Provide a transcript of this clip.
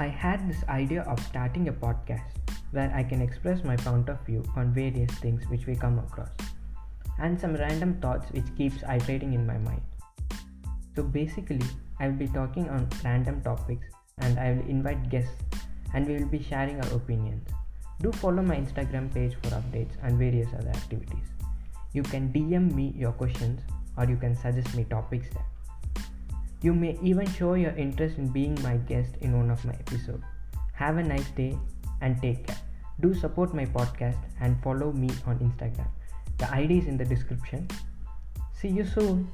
I had this idea of starting a podcast where I can express my point of view on various things which we come across and some random thoughts which keeps iterating in my mind. So basically, I will be talking on random topics and I will invite guests and we will be sharing our opinions. Do follow my Instagram page for updates and various other activities. You can DM me your questions or you can suggest me topics there. You may even show your interest in being my guest in one of my episodes. Have a nice day and take care. Do support my podcast and follow me on Instagram. The ID is in the description. See you soon.